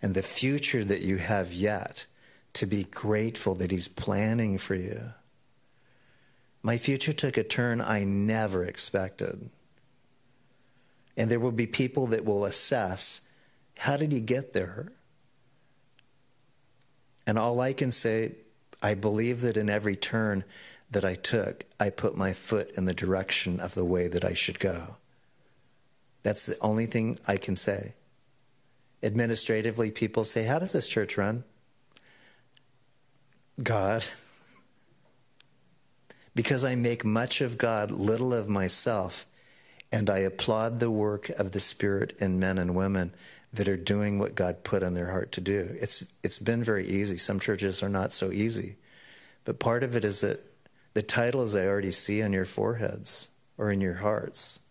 and the future that you have yet, to be grateful that He's planning for you. My future took a turn I never expected. And there will be people that will assess how did he get there? And all I can say I believe that in every turn that I took, I put my foot in the direction of the way that I should go. That's the only thing I can say. Administratively, people say, How does this church run? God. [LAUGHS] because I make much of God, little of myself, and I applaud the work of the Spirit in men and women that are doing what God put on their heart to do. It's it's been very easy. Some churches are not so easy. But part of it is that the titles I already see on your foreheads or in your hearts.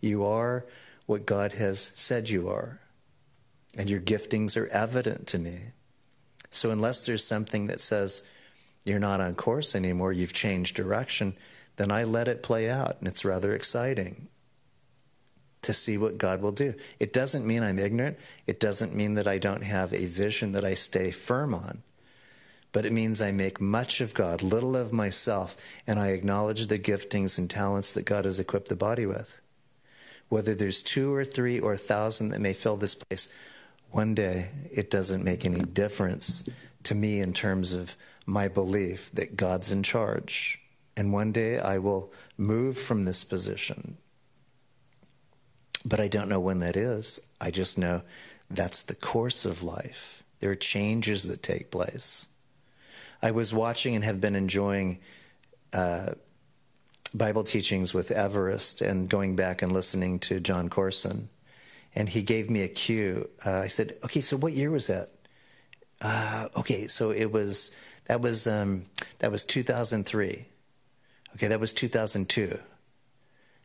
You are what God has said you are. And your giftings are evident to me. So unless there's something that says you're not on course anymore, you've changed direction, then I let it play out and it's rather exciting to see what God will do. It doesn't mean I'm ignorant. It doesn't mean that I don't have a vision that I stay firm on. But it means I make much of God, little of myself, and I acknowledge the giftings and talents that God has equipped the body with. Whether there's two or three or a thousand that may fill this place, one day it doesn't make any difference to me in terms of my belief that God's in charge. And one day I will move from this position but I don't know when that is. I just know that's the course of life. There are changes that take place. I was watching and have been enjoying uh, Bible teachings with Everest and going back and listening to John Courson. And he gave me a cue. Uh, I said, "Okay, so what year was that?" Uh, okay, so it was that was um, that was 2003. Okay, that was 2002.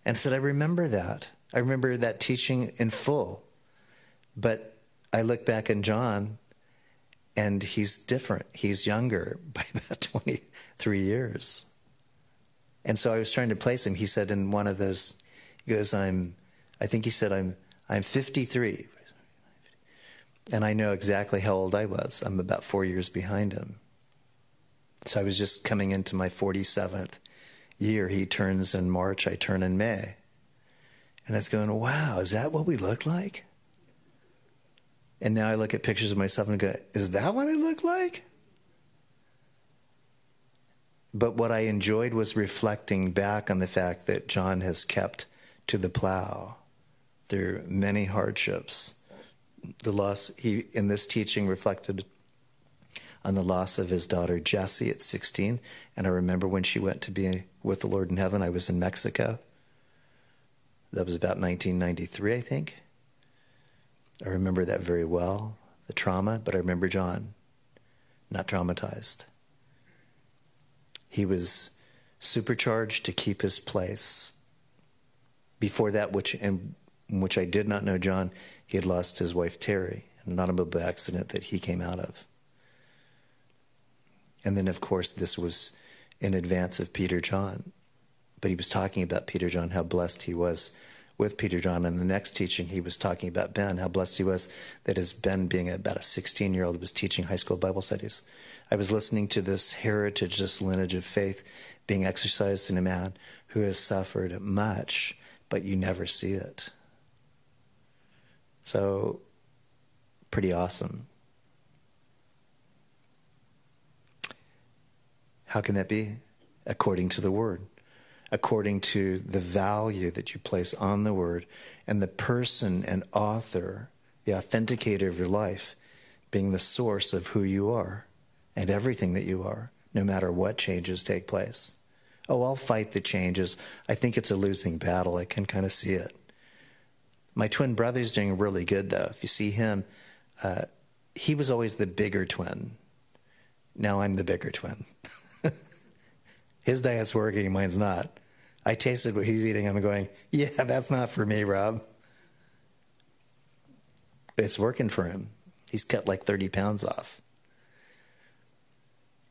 And said, "I remember that." I remember that teaching in full. But I look back in John and he's different. He's younger [LAUGHS] by about 23 years. And so I was trying to place him. He said in one of those, he goes, I'm, I think he said, I'm, I'm 53. And I know exactly how old I was. I'm about four years behind him. So I was just coming into my 47th year. He turns in March, I turn in May. And I was going, wow, is that what we look like? And now I look at pictures of myself and go, is that what I look like? But what I enjoyed was reflecting back on the fact that John has kept to the plow through many hardships. The loss, he, in this teaching, reflected on the loss of his daughter Jessie at 16. And I remember when she went to be with the Lord in heaven, I was in Mexico. That was about 1993, I think. I remember that very well, the trauma, but I remember John, not traumatized. He was supercharged to keep his place. Before that, which in which I did not know John, he had lost his wife Terry in an automobile accident that he came out of. And then, of course, this was in advance of Peter John. But he was talking about Peter John, how blessed he was with Peter John. And the next teaching, he was talking about Ben, how blessed he was that his Ben, being about a 16 year old, was teaching high school Bible studies. I was listening to this heritage, this lineage of faith being exercised in a man who has suffered much, but you never see it. So, pretty awesome. How can that be? According to the Word, according to the value that you place on the Word and the person and author, the authenticator of your life, being the source of who you are and everything that you are, no matter what changes take place. Oh, I'll fight the changes. I think it's a losing battle. I can kind of see it. My twin brother's doing really good, though. If you see him, uh, he was always the bigger twin. Now I'm the bigger twin. [LAUGHS] His diet's working, mine's not. I tasted what he's eating. I'm going, yeah, that's not for me, Rob. It's working for him. He's cut like 30 pounds off.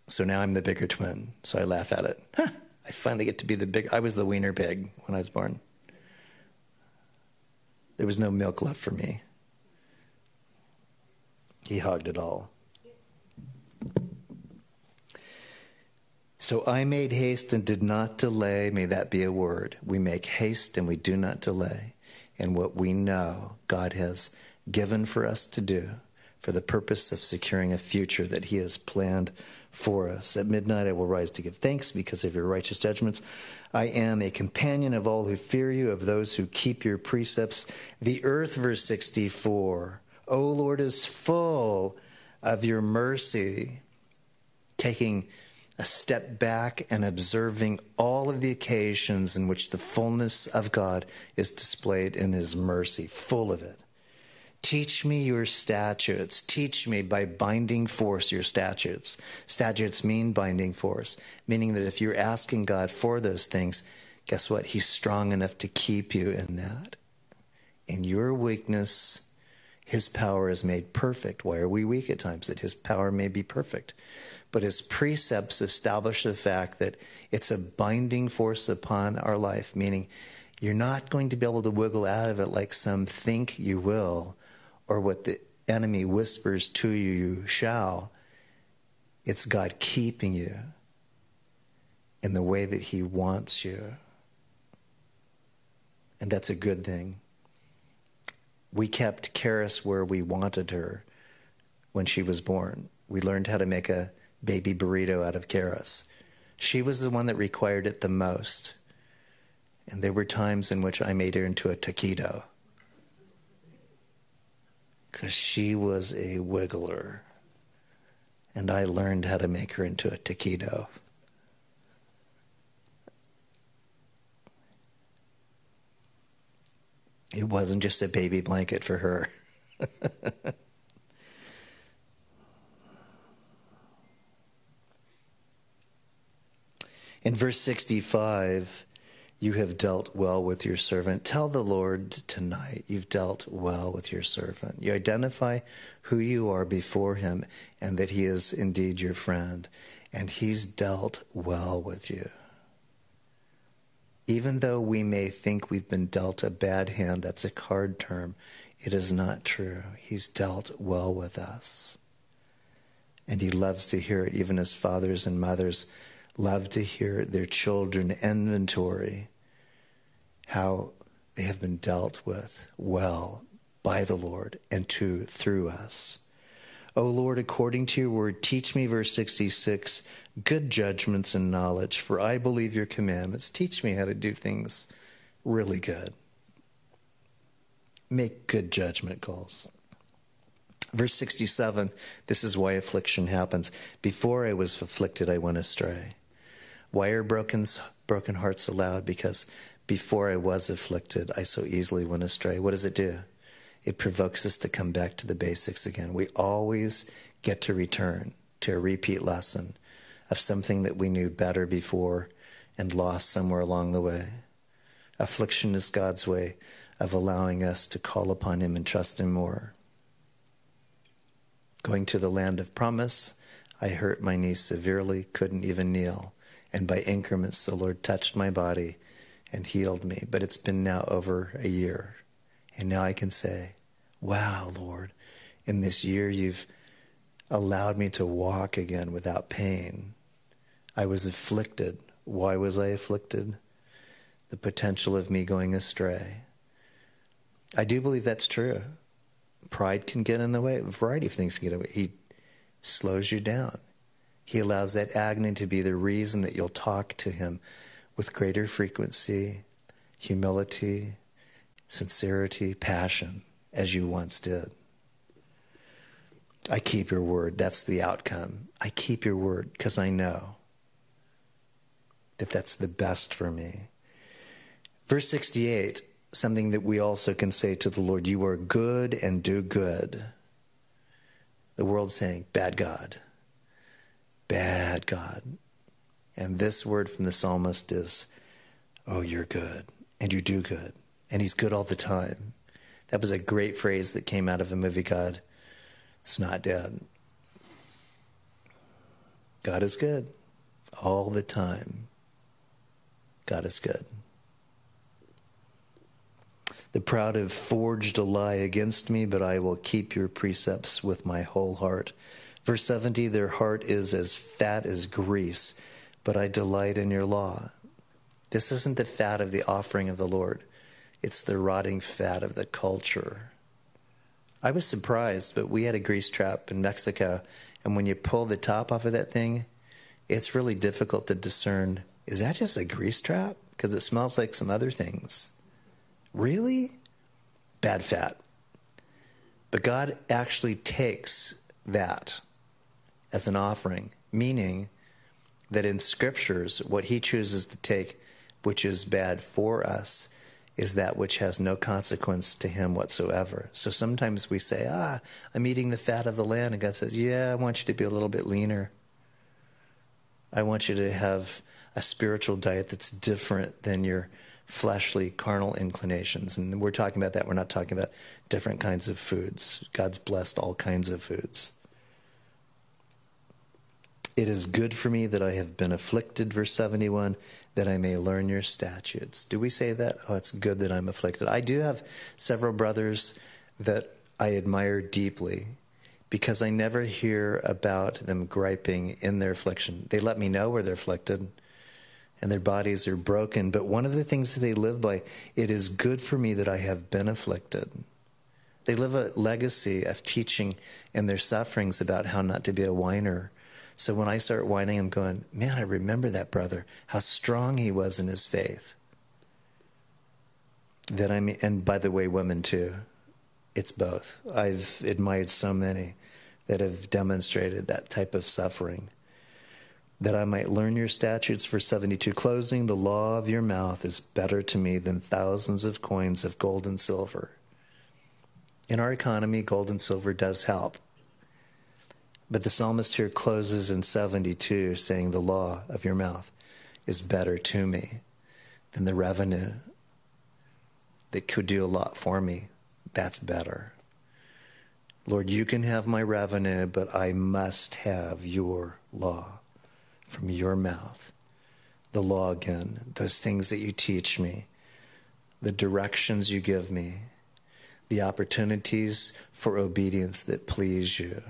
So now I'm the bigger twin. So I laugh at it. Huh, I finally get to be the big. I was the wiener pig when I was born. There was no milk left for me. He hogged it all. So I made haste and did not delay. May that be a word. We make haste and we do not delay in what we know God has given for us to do for the purpose of securing a future that He has planned for us. At midnight I will rise to give thanks because of your righteous judgments. I am a companion of all who fear you, of those who keep your precepts. The earth, verse 64. O Lord is full of your mercy, taking a step back and observing all of the occasions in which the fullness of God is displayed in His mercy, full of it. Teach me your statutes. Teach me by binding force your statutes. Statutes mean binding force, meaning that if you're asking God for those things, guess what? He's strong enough to keep you in that. In your weakness, His power is made perfect. Why are we weak at times? That His power may be perfect but his precepts establish the fact that it's a binding force upon our life, meaning you're not going to be able to wiggle out of it like some think you will, or what the enemy whispers to you, you shall. It's God keeping you in the way that he wants you. And that's a good thing. We kept Karis where we wanted her when she was born. We learned how to make a baby burrito out of Karis. She was the one that required it the most. And there were times in which I made her into a taquito. Because she was a wiggler. And I learned how to make her into a taquito. It wasn't just a baby blanket for her. [LAUGHS] In verse 65, you have dealt well with your servant. Tell the Lord tonight, you've dealt well with your servant. You identify who you are before him and that he is indeed your friend, and he's dealt well with you. Even though we may think we've been dealt a bad hand, that's a card term, it is not true. He's dealt well with us. And he loves to hear it, even as fathers and mothers love to hear their children inventory how they have been dealt with well by the Lord and to through us. O Lord, according to your word, teach me, verse 66, good judgments and knowledge, for I believe your commandments. Teach me how to do things really good. Make good judgment calls. Verse 67, this is why affliction happens. Before I was afflicted, I went astray. Why are broken, broken hearts allowed? Because before I was afflicted, I so easily went astray. What does it do? It provokes us to come back to the basics again. We always get to return to a repeat lesson of something that we knew better before and lost somewhere along the way. Affliction is God's way of allowing us to call upon Him and trust Him more. Going to the land of promise, I hurt my knee severely, couldn't even kneel and by increments the Lord touched my body and healed me. But it's been now over a year. And now I can say, Wow, Lord, in this year you've allowed me to walk again without pain. I was afflicted Why was I afflicted? The potential of me going astray. I do believe that's true. Pride can get in the way. A variety of things can get in the way. He slows you down. He allows that agony to be the reason that you'll talk to him with greater frequency, humility, sincerity, passion, as you once did. I keep your word. That's the outcome. I keep your word because I know that that's the best for me. Verse 68, something that we also can say to the Lord You are good and do good. The world's saying, Bad God, bad God. And this word from the psalmist is, Oh, you're good and you do good. And he's good all the time. That was a great phrase that came out of a movie, God it's not dead. God is good all the time. God is good. The proud have forged a lie against me, but I will keep your precepts with my whole heart. Verse 70 Their heart is as fat as grease, but I delight in your law. This isn't the fat of the offering of the Lord, it's the rotting fat of the culture. I was surprised, but we had a grease trap in Mexico, and when you pull the top off of that thing, it's really difficult to discern is that just a grease trap? Because it smells like some other things. Really? Bad fat. But God actually takes that as an offering, meaning that in scriptures, what he chooses to take, which is bad for us, is that which has no consequence to him whatsoever. So sometimes we say, Ah, I'm eating the fat of the land. And God says, Yeah, I want you to be a little bit leaner. I want you to have a spiritual diet that's different than your fleshly, carnal inclinations. And we're talking about that. We're not talking about different kinds of foods. God's blessed all kinds of foods. It is good for me that I have been afflicted, verse 71, that I may learn your statutes. Do we say that? Oh, it's good that I'm afflicted. I do have several brothers that I admire deeply because I never hear about them griping in their affliction. They let me know where they're afflicted and their bodies are broken. But one of the things that they live by, it is good for me that I have been afflicted. They live a legacy of teaching in their sufferings about how not to be a whiner so when I start whining, I'm going, man, I remember that brother, how strong he was in his faith. That I mean, and by the way, women too. It's both. I've admired so many that have demonstrated that type of suffering. That I might learn your statutes for 72. Closing, the law of your mouth is better to me than thousands of coins of gold and silver. In our economy, gold and silver does help. But the psalmist here closes in 72 saying, The law of your mouth is better to me than the revenue that could do a lot for me. That's better. Lord, you can have my revenue, but I must have your law from your mouth. The law again, those things that you teach me, the directions you give me, the opportunities for obedience that please you.